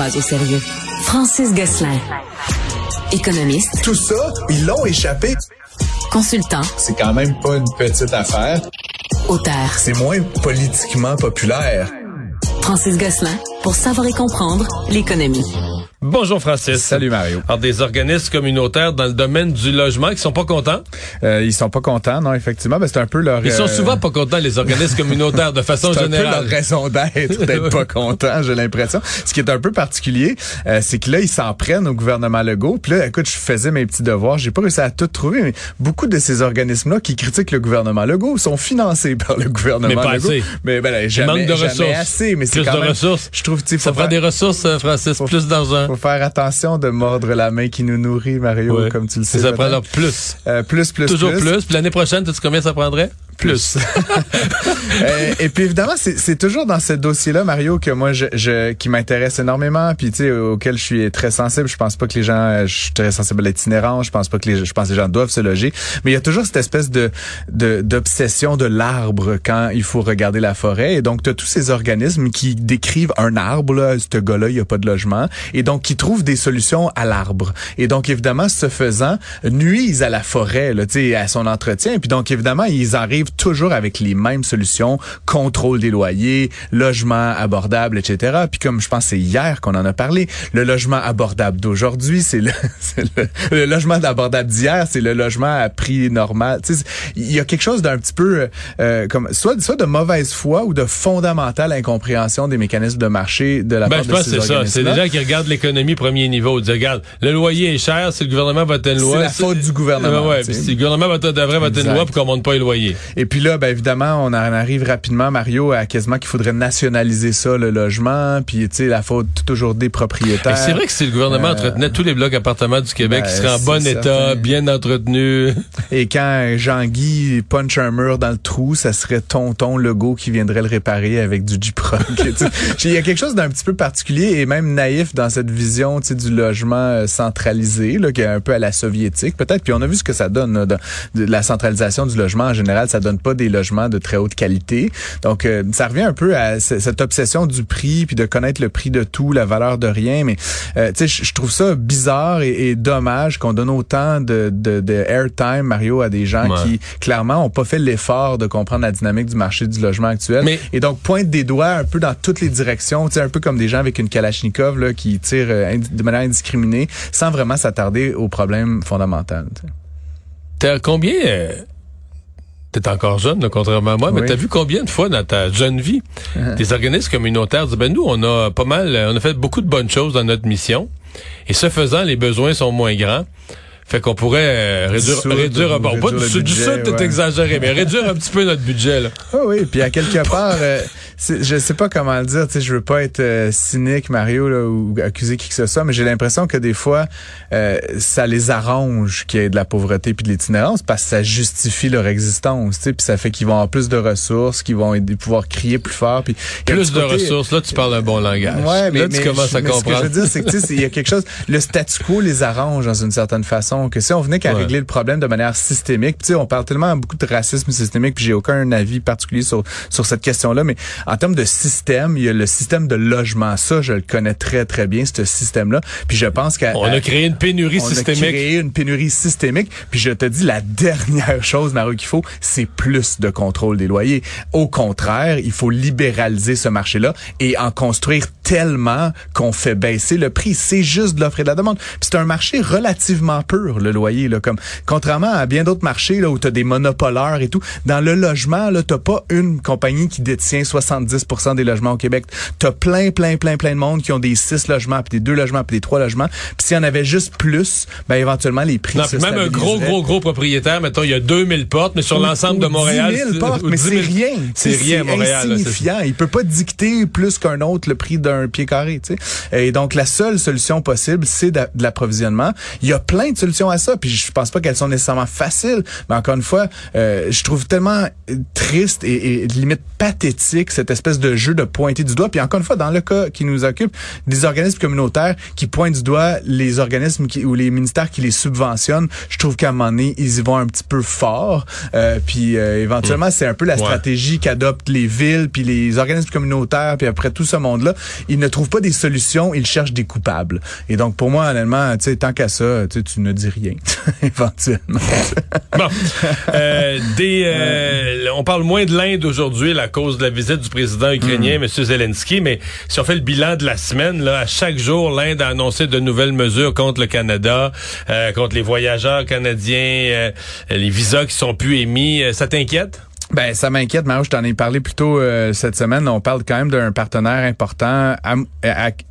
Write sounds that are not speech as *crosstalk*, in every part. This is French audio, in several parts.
pas au sérieux. Francis Gosselin. Économiste. Tout ça, ils l'ont échappé. Consultant. C'est quand même pas une petite affaire. Auteur. C'est moins politiquement populaire. Francis Gosselin pour savoir et comprendre l'économie. Bonjour Francis. Salut Mario. Alors des organismes communautaires dans le domaine du logement qui sont pas contents? Euh, ils sont pas contents, non effectivement, ben, c'est un peu leur. Ils sont euh, souvent pas contents les organismes communautaires de façon *laughs* c'est un peu générale. leur raison d'être *laughs* d'être pas contents, j'ai l'impression. Ce qui est un peu particulier, euh, c'est que là ils s'en prennent au gouvernement Legault. Puis là, écoute, je faisais mes petits devoirs, j'ai pas réussi à tout trouver, mais beaucoup de ces organismes-là qui critiquent le gouvernement Legault sont financés *laughs* par le gouvernement Mais pas Legault. assez. Mais ben, là, jamais, manque de jamais ressources. assez. Mais c'est Plus quand de même, ressources. Je trouve, Ça prend faire- des ressources, euh, Francis, Faut- plus d'argent. Faut faire attention de mordre la main qui nous nourrit, Mario, Ouais. comme tu le sais. Ça prend plus. Euh, plus, plus, Toujours plus. Puis l'année prochaine, tu sais combien ça prendrait? Plus. *laughs* Euh, et puis évidemment, c'est toujours dans ce dossier-là, Mario, que moi, je, je qui m'intéresse énormément, puis tu sais, auquel je suis très sensible. Je pense pas que les gens, euh, je suis très sensible à l'itinérance. Je pense pas que les, je pense que les gens doivent se loger. Mais il y a toujours cette espèce de d'obsession de, l'arbre quand il faut regarder la forêt. Et donc, tu as tous ces organismes qui décrivent un arbre. Là, ce gars-là, il y a pas de logement, et donc qui trouvent des solutions à l'arbre. Et donc, évidemment, ce faisant, nuisent à la forêt, tu sais, à son entretien. Puis donc, évidemment, ils arrivent toujours avec les mêmes solutions, contrôle des loyers, logement abordable, etc. Puis comme je pense c'est hier qu'on en a parlé, le logement abordable d'aujourd'hui, c'est le, *laughs* le, le logement abordable d'hier, c'est le logement à prix normal. Tu sais, il y a quelque chose d'un petit peu euh, comme soit soit de mauvaise foi ou de fondamentale incompréhension des mécanismes de marché de la Ben, part je de pense ces que c'est ça. C'est des gens qui regardent l'économie premier niveau. Ils disent, regarde, le loyer est cher, si le gouvernement va une loi. C'est la faute du gouvernement, Ouais, ouais, si le gouvernement va devrait voter une loi pour qu'on monte pas les loyers. Et puis là, ben évidemment, on en arrive rapidement, Mario, à quasiment qu'il faudrait nationaliser ça, le logement, puis tu sais, la faute toujours des propriétaires. C'est vrai que si le gouvernement Euh, entretenait tous les blocs appartements du Québec ben, qui seraient en bon certain. état, bien entretenus. *laughs* Et quand Jean-Guy punch un mur dans le trou, ça serait tonton Legault qui viendrait le réparer avec du *laughs* sais, Il y a quelque chose d'un petit peu particulier et même naïf dans cette vision tu sais, du logement euh, centralisé, là, qui est un peu à la soviétique peut-être. Puis on a vu ce que ça donne, là, de, de la centralisation du logement en général. Ça donne pas des logements de très haute qualité. Donc euh, ça revient un peu à ce- cette obsession du prix, puis de connaître le prix de tout, la valeur de rien. Mais euh, tu sais, je trouve ça bizarre et, et dommage qu'on donne autant de, de, de airtime, Mario, à des gens Ouais. qui clairement ont pas fait l'effort de comprendre la dynamique du marché du logement actuel. Mais- et donc pointe des doigts un peu dans toutes les directions, tu sais, un peu comme des gens avec une Kalachnikov là, qui tirent euh, de manière indiscriminée, sans vraiment s'attarder au problème fondamental. T'as combien... euh, T'es encore jeune, là, contrairement à moi, mais Oui. t'as vu combien de fois dans ta jeune vie des organismes communautaires disent, ben nous, on a pas mal, euh, on a fait beaucoup de bonnes choses dans notre mission, et ce faisant, les besoins sont moins grands. Fait qu'on pourrait euh, réduire, réduire, bon, pas réduire du, du budget, ouais. exagéré, mais réduire un petit peu notre budget, là. Ah oui, puis à quelque *laughs* part, euh, je sais pas comment le dire, tu sais, je veux pas être euh, cynique, Mario, là, ou accuser qui que ce soit, mais j'ai l'impression que des fois, euh, ça les arrange qu'il y ait de la pauvreté puis de l'itinérance parce que ça justifie leur existence, tu sais, puis ça fait qu'ils vont avoir plus de ressources, qu'ils vont pouvoir crier plus fort, puis Plus de côté- ressources, là, tu parles un bon langage. Ouais, mais, là, tu mais commences à mais Ce que je comprendre. veux dire, c'est que tu sais, il y a quelque chose. Le statu quo les arrange dans une certaine façon. Que si on venait qu'à Ouais. régler le problème de manière systémique, tu sais, on parle tellement beaucoup de racisme systémique, puis j'ai aucun avis particulier sur sur cette question-là. Mais en termes de système, il y a le système de logement. Ça, je le connais très très bien, ce système-là. Puis je pense qu'à On a créé une pénurie on systémique. a créé une pénurie systémique. Puis je te dis, la dernière chose, Mario, qu'il faut, c'est plus de contrôle des loyers. Au contraire, il faut libéraliser ce marché-là et en construire tellement qu'on fait baisser le prix. C'est juste de l'offre et de la demande. Puis c'est un marché relativement le loyer. Là, comme Contrairement à bien d'autres marchés là, où tu as des monopolaires et tout, dans le logement, là, tu pas une compagnie qui détient 70% des logements au Québec. Tu as plein, plein, plein, plein de monde qui ont des six logements, puis des deux logements, puis des trois logements. Puis s'il y en avait juste plus, ben éventuellement, les prix Non, se même un gros, gros, gros propriétaire, mettons, il y a 2000 portes, mais sur l'ensemble de Montréal. 10 000 c'est- portes, mais 10 c'est 000 rien. C'est rien Montréal. là, c'est- insignifiant. Il peut pas dicter plus qu'un autre le prix d'un pied carré. Tu sais. Et donc, la seule solution possible, c'est de, l'approvisionnement. Il y a plein de solutions à ça, puis je pense pas qu'elles sont nécessairement faciles. Mais encore une fois, euh, je trouve tellement triste et, et limite pathétique cette espèce de jeu de pointer du doigt. Puis encore une fois, dans le cas qui nous occupe, des organismes communautaires qui pointent du doigt les organismes qui, ou les ministères qui les subventionnent, je trouve qu'à un moment donné, ils y vont un petit peu fort. Euh, puis euh, éventuellement, mm. c'est un peu la stratégie qu'adoptent les villes, puis les organismes communautaires, puis après tout ce monde-là. Ils ne trouvent pas des solutions, ils cherchent des coupables. Et donc, pour moi, honnêtement, tant qu'à ça, tu ne dis rien, *laughs* éventuellement. bon. Euh, des, euh, on parle moins de l'Inde aujourd'hui, la cause de la visite du président ukrainien, mm. M. Zelensky, mais si on fait le bilan de la semaine, là, à chaque jour, l'Inde a annoncé de nouvelles mesures contre le Canada, euh, contre les voyageurs canadiens, les visas qui sont plus émis. ça t'inquiète? Ben, ça m'inquiète, Mario. Je t'en ai parlé plus tôt euh, cette semaine. On parle quand même d'un partenaire important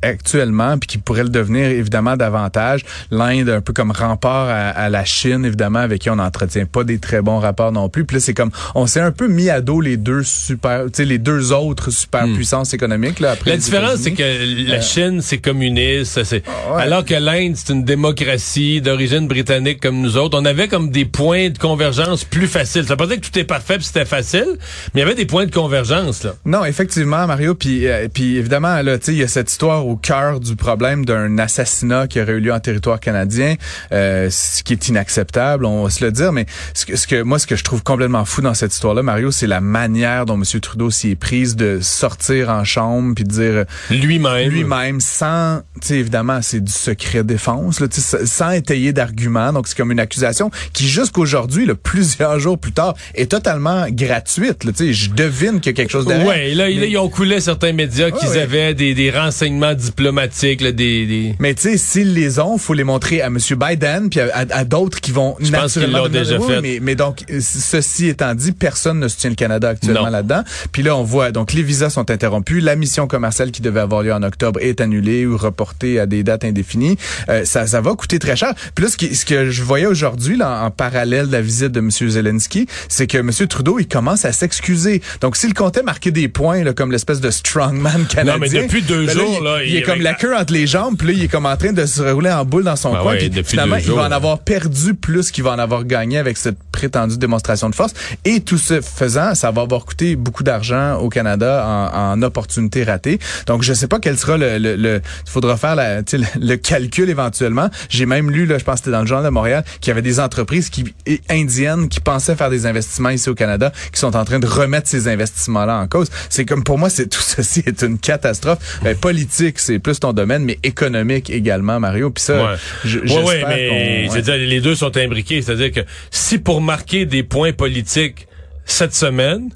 actuellement, puis qui pourrait le devenir évidemment davantage. L'Inde, un peu comme rempart à, la Chine, évidemment, avec qui on n'entretient pas des très bons rapports non plus. Puis là, c'est comme on s'est un peu mis à dos les deux super, tu sais, les deux autres superpuissances hmm. économiques. Là, après la différence, c'est que la euh, Chine, c'est communiste, c'est alors que l'Inde, c'est une démocratie d'origine britannique comme nous autres. On avait comme des points de convergence plus faciles. Ça veut pas dire que tout est parfait, c'était facile, mais il y avait des points de convergence là. Non, effectivement, Mario. Puis, euh, puis évidemment, là, tu sais, il y a cette histoire au cœur du problème d'un assassinat qui aurait eu lieu en territoire canadien, euh, ce qui est inacceptable, on va se le dire. Mais ce que, ce que moi, ce que je trouve complètement fou dans cette histoire-là, Mario, c'est la manière dont M. Trudeau s'y est prise de sortir en chambre puis de dire lui-même, lui-même, sans, tu sais, évidemment, c'est du secret défense, là, sans étayer d'arguments. Donc, c'est comme une accusation qui, jusqu'aujourd'hui, plusieurs jours plus tard, est totalement gratuite. Là, je devine qu'il y a quelque chose derrière. Oui, là, ils ont coulé certains médias qu'ils avaient des, des, renseignements diplomatiques. Là, des, des... Mais tu sais, s'ils les ont, faut les montrer à M. Biden puis à, d'autres qui vont Je naturellement... Pense déjà fait. Mais, mais, donc, ceci étant dit, personne ne soutient le Canada actuellement là-dedans. Puis là, on voit, donc les visas sont interrompus. La mission commerciale qui devait avoir lieu en octobre est annulée ou reportée à des dates indéfinies. Euh, ça, ça va coûter très cher. Puis là, ce, qui, ce que je voyais aujourd'hui, là, en parallèle de la visite de M. Zelensky, c'est que M. Trudeau, il commence à s'excuser. Donc, s'il comptait marquer des points, là, comme l'espèce de strongman canadien. Non, mais depuis deux ben jours, là, il, est comme la queue entre les jambes, puis là, il est comme en train de se rouler en boule dans son ben coin. puis finalement, il va en avoir perdu plus qu'il va en avoir gagné avec cette prétendue démonstration de force. Et tout ce faisant, ça va avoir coûté beaucoup d'argent au Canada en, en opportunités ratées. Donc, je sais pas quel sera le, le, le il faudra faire la, le, le calcul éventuellement. J'ai même lu, là, je pense que c'était dans le journal de Montréal, qu'il y avait des entreprises qui, indiennes qui pensaient faire des investissements ici au Canada, qui sont en train de remettre ces investissements-là en cause. C'est comme pour moi, c'est tout ceci est une catastrophe. Ben, politique, c'est plus ton domaine, mais économique également, Mario. Puis ça, je, ouais, mais je veux dire, les deux sont imbriqués. C'est-à-dire que si pour marquer des points politiques cette semaine,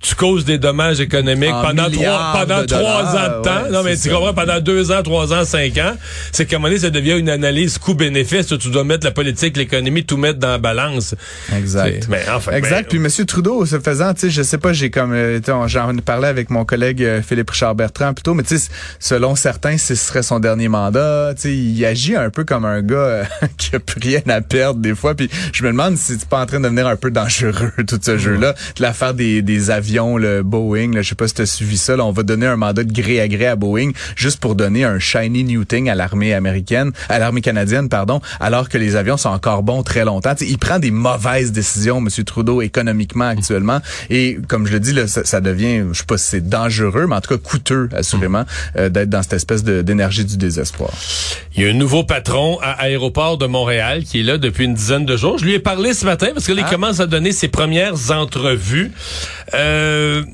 tu causes des dommages économiques pendant trois pendant trois ans de temps. non, mais tu comprends, pendant deux ans, trois ans, cinq ans, c'est qu'à un moment donné, ça devient une analyse coût-bénéfice. Tu dois mettre la politique, l'économie, tout mettre dans la balance. Exact. Mais enfin, exact. Puis Monsieur Trudeau, ce faisant, tu sais, je sais pas, j'ai comme euh, j'en parlais avec mon collègue euh, Philippe Richard Bertrand plutôt, mais tu sais, selon certains, ce serait son dernier mandat. Tu sais, il agit un peu comme un gars euh, *laughs* qui a plus rien à perdre des fois. Puis je me demande si c'est pas en train de devenir un peu dangereux *laughs* tout ce jeu-là, de l'affaire des, des le Boeing, là, je sais pas si tu as suivi ça, on va donner un mandat de gré à gré à Boeing juste pour donner un shiny new thing à l'armée américaine, à l'armée canadienne, pardon, alors que les avions sont encore bons très longtemps. il prend des mauvaises décisions, M. Trudeau, économiquement actuellement. Et comme je le dis, là, ça, devient, je sais pas si c'est dangereux, mais en tout cas coûteux, assurément, euh, d'être dans cette espèce d'énergie du désespoir. Il y a un nouveau patron à Aéroport de Montréal qui est là depuis une dizaine de jours. Je lui ai parlé ce matin parce qu'il ah. commence à donner ses premières entrevues. Euh, Euh,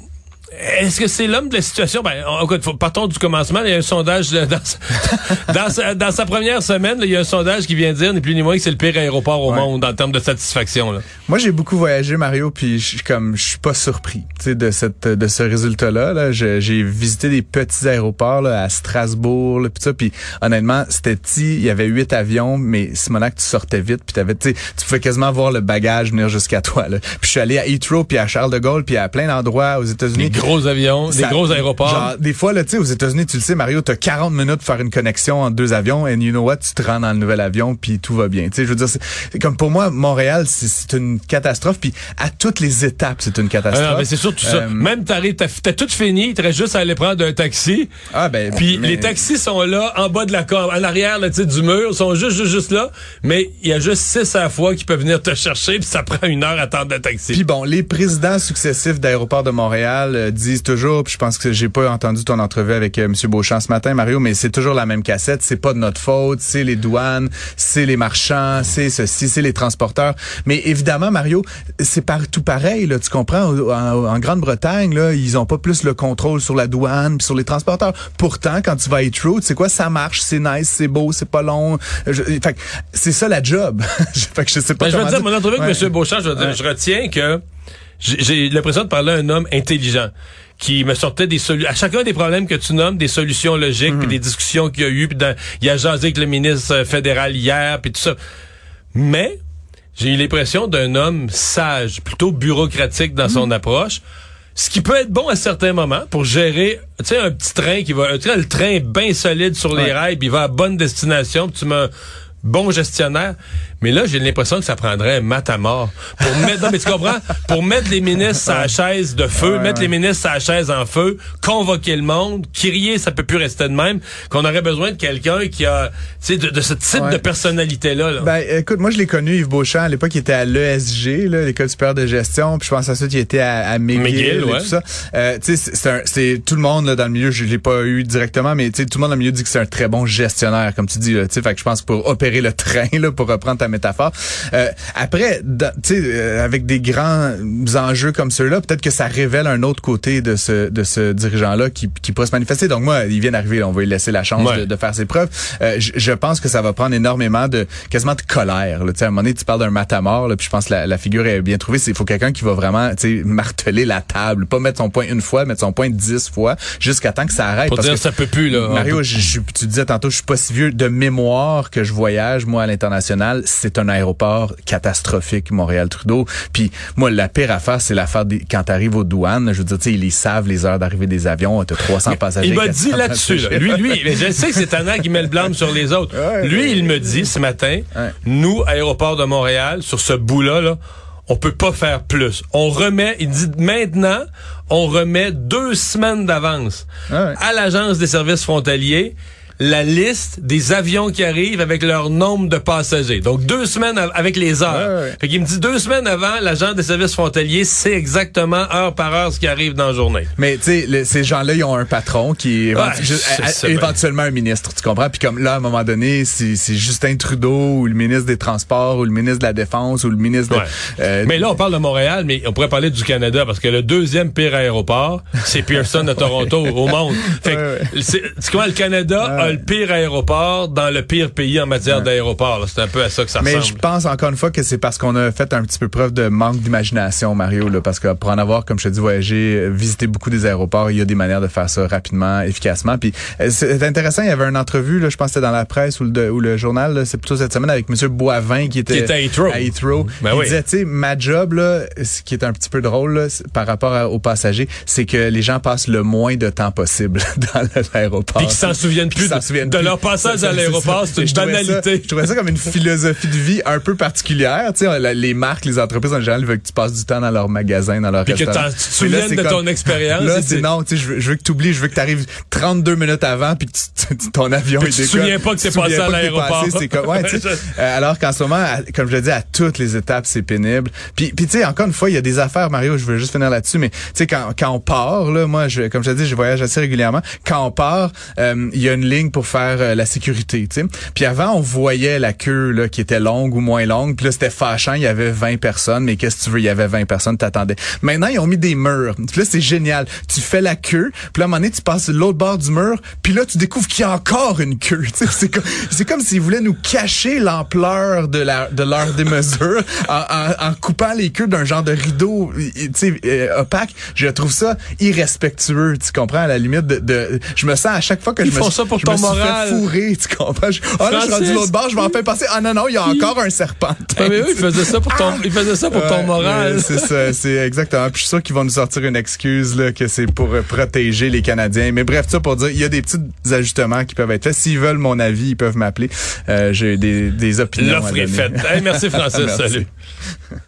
est-ce que c'est l'homme de la situation? Ben, partons du commencement. Il y a un sondage *laughs* dans, sa, première semaine. il y a un sondage qui vient dire, ni plus ni moins, que c'est le pire aéroport au monde en termes de satisfaction. Là. Moi, j'ai beaucoup voyagé, Mario, puis je comme je suis pas surpris de cette de ce résultat-là. -là, j'ai visité des petits aéroports là, à Strasbourg, là, puis ça. Puis honnêtement, c'était petit. Il y avait huit avions, mais Simonac, tu sortais vite, puis t'avais, tu pouvais quasiment voir le bagage venir jusqu'à toi. Là. Puis je suis allé à Heathrow, puis à Charles de Gaulle, puis à plein d'endroits aux États-Unis gros avions, des gros aéroports. Genre, des fois, là, tu sais, aux États-Unis, tu le sais, Mario, t'as 40 minutes pour faire une connexion entre deux avions, and you know what, tu te rends dans le nouvel avion, puis tout va bien. Tu sais, je veux dire, c'est comme pour moi, Montréal, c'est une catastrophe, puis à toutes les étapes, c'est une catastrophe. Ah, mais c'est surtout ça. Euh, Même t'arrives, t'as tout fini, reste juste à aller prendre un taxi. Ah ben. Puis les taxis sont là, en bas de la corde, en arrière, là, tu du mur, sont juste, juste, juste là, mais il y a juste six à la fois qui peuvent venir te chercher, puis ça prend une heure à attendre le taxi. Puis bon, les présidents successifs d'aéroports de Montréal, euh, disent toujours, puis je pense que j'ai pas entendu ton entrevue avec euh, M. Beauchamp ce matin, Mario, mais c'est toujours la même cassette. C'est pas de notre faute, c'est les douanes, c'est les marchands, c'est ceci, c'est les transporteurs. Mais évidemment, Mario, c'est partout pareil, là, tu comprends? En, en Grande-Bretagne, là, ils ont pas plus le contrôle sur la douane puis sur les transporteurs. Pourtant, quand tu vas à Heathrow, tu sais quoi, ça marche, c'est nice, c'est beau, c'est pas long. Je- fait c'est ça la job. *laughs* fait que je sais pas Ben, je veux dire, mon entrevue Ouais. avec M. Beauchamp, je, veux dire, Ouais. je retiens que j'ai l'impression de parler à un homme intelligent qui me sortait des solutions. À chacun des problèmes que tu nommes, des solutions logiques, Mhm. puis des discussions qu'il y a eu, puis dans- il a jasé avec le ministre euh, fédéral hier, puis tout ça. Mais j'ai eu l'impression d'un homme sage, plutôt bureaucratique dans Mhm. son approche. Ce qui peut être bon à certains moments pour gérer, tu sais, un petit train qui va, tu sais, le train bien solide sur les rails, puis il va à bonne destination, puis tu mets un bon gestionnaire. Mais là, j'ai l'impression que ça prendrait un mat à mort pour mettre, non, mais tu comprends? Pour mettre les ministres à la chaise de feu, Ouais, mettre ouais. les ministres à la chaise en feu, convoquer le monde, crier, ça peut plus rester de même, qu'on aurait besoin de quelqu'un qui a, tu sais, de, de ce type Ouais. de personnalité-là, là. Ben, écoute, moi, je l'ai connu, Yves Beauchamp. À l'époque, il était à l'ESG, l'École supérieure de gestion. Puis je pense à ça qu'il était à, à McGill, McGill, et tout ça. Euh, tu sais, c'est- tout le monde là, dans le milieu. Je l'ai pas eu directement, mais tu sais, tout le monde dans le milieu dit que c'est un très bon gestionnaire, comme tu dis. Tu sais, fait que je pense pour opérer le train, là, pour reprendre ta métaphore. Euh, après, dans- tu sais, euh, avec des grands enjeux comme ceux-là, peut-être que ça révèle un autre côté de ce de ce dirigeant-là qui, qui pourrait se manifester. Donc moi, il vient d'arriver, là, on va lui laisser la chance Ouais. de, de faire ses preuves. Euh, je, je pense que ça va prendre énormément de quasiment de colère. Là. Tu sais, À un moment donné, tu parles d'un matamor, là, puis je pense que la, la figure est bien trouvée. Il faut quelqu'un qui va vraiment tu sais, marteler la table, pas mettre son point une fois, mettre son point dix fois, jusqu'à temps que ça arrête. pour parce dire que ça peut plus, là. Mario, peut- je, je- tu disais tantôt, je suis pas si vieux de mémoire que je voyage, moi, à l'international. C'est un aéroport catastrophique, Montréal-Trudeau. Puis, moi, la pire affaire, c'est l'affaire des, quand t'arrives aux douanes. Je veux dire, tu sais, ils savent les heures d'arrivée des avions. T'as 300 passagers. Il m'a 400 dit là-dessus, là. lui, lui, mais je sais que c'est Tana qui met le blâme sur les autres. Ouais, lui, ouais. il me dit ce matin, Ouais. nous, aéroport de Montréal, sur ce bout-là, là, on peut pas faire plus. On remet, il dit maintenant, on remet deux semaines d'avance à l'agence des services frontaliers la liste des avions qui arrivent avec leur nombre de passagers. Donc deux semaines av- avec les heures. Ouais, ouais. Fait qu'il me dit deux semaines avant, l'agent des services frontaliers sait exactement heure par heure ce qui arrive dans la journée. Mais tu sais, ces gens-là, ils ont un patron qui est Ouais, juste- à- bien. éventuellement un ministre, tu comprends? Puis comme là, à un moment donné, c'est c'est Justin Trudeau ou le ministre des Transports ou le ministre de la Défense ou le ministre de... Euh, mais là, on parle de Montréal, mais on pourrait parler du Canada parce que le deuxième pire aéroport, c'est Pearson de *laughs* Toronto au monde. Fait que, tu vois, le Canada a le pire aéroport dans le pire pays en matière d'aéroport. C'est un peu à ça que ça Mais je ressemble. pense encore une fois que c'est parce qu'on a fait un petit peu preuve de manque d'imagination, Mario, là, parce que pour en avoir, comme je te dis, voyagé, euh, visité beaucoup des aéroports, il y a des manières de faire ça rapidement, efficacement. Puis euh, c'est intéressant, il y avait une entrevue, là, je pense que c'était dans la presse ou le, ou le journal, c'est plutôt cette semaine avec Monsieur Boivin qui était, Qui était à Heathrow. Heathrow. Ben il oui. disait, tu sais, ma job là, ce qui est un petit peu drôle là, par rapport à- aux passagers, c'est que les gens passent le moins de temps possible *laughs* dans l'aéroport. Puis qu'ils s'en souviennent plus de- de plus. leur passage à l'aéroport, c'est une Je trouvais ça- banalité. je trouvais ça comme une philosophie de vie un peu particulière. Tu sais, les marques, les entreprises en général veulent que tu passes du temps dans leur magasin, dans leur Puis que tu te souviennes c'est de ton expérience. Là, c'est non, tu sais, je veux, que tu oublies, je veux que tu arrives 32 minutes avant puis que ton avion il tu te souviens pas que souviens passé à l'aéroport. C'est *laughs* alors qu'en ce moment, comme je le dis, à toutes les étapes, c'est pénible. Puis, puis tu sais, encore une fois, il y a des affaires, Mario, je veux juste finir là-dessus, mais tu sais, quand, quand on part, là, moi, je, comme je te dis, je voyage assez régulièrement. Quand on part, euh, il y a une ligne pour faire euh, la sécurité, tu sais. Puis avant, on voyait la queue là, qui était longue ou moins longue. Puis là, c'était fâchant, il y avait 20 personnes, mais qu'est-ce que tu veux, il y avait 20 personnes, t'attendais. Maintenant, ils ont mis des murs. Puis là, c'est génial. Tu fais la queue, puis là, à un moment donné, tu passes de l'autre bord du mur, puis là, tu découvres qu'il y a encore une queue. Tu sais, *laughs* C'est comme, c'est comme s'ils voulaient nous cacher l'ampleur de, la, de leur *laughs* démesure en, en, en coupant les queues d'un genre de rideau tu sais, euh, opaque. Je trouve ça irrespectueux, tu comprends, à la limite de... de je me sens à chaque fois que Ils je me font ça pour je ton moral. fourrer, tu comprends? Je- Ah là, je suis rendu l'autre bord, je vais enfin passer. Ah non, non, il y a encore un serpent. Ah, mais eux, ils faisaient ça pour ton, ils faisaient ça pour ton moral. C'est ça, c'est exactement. Puis je suis sûr qu'ils vont nous sortir une excuse là, que c'est pour euh, protéger les Canadiens. Mais bref, ça pour dire, il y a des petits ajustements qui peuvent être faits. S'ils veulent mon avis, ils peuvent m'appeler. Euh, J'ai des, des opinions. L'offre est faite. Hey, merci *laughs* Francis. Merci. Salut. *laughs*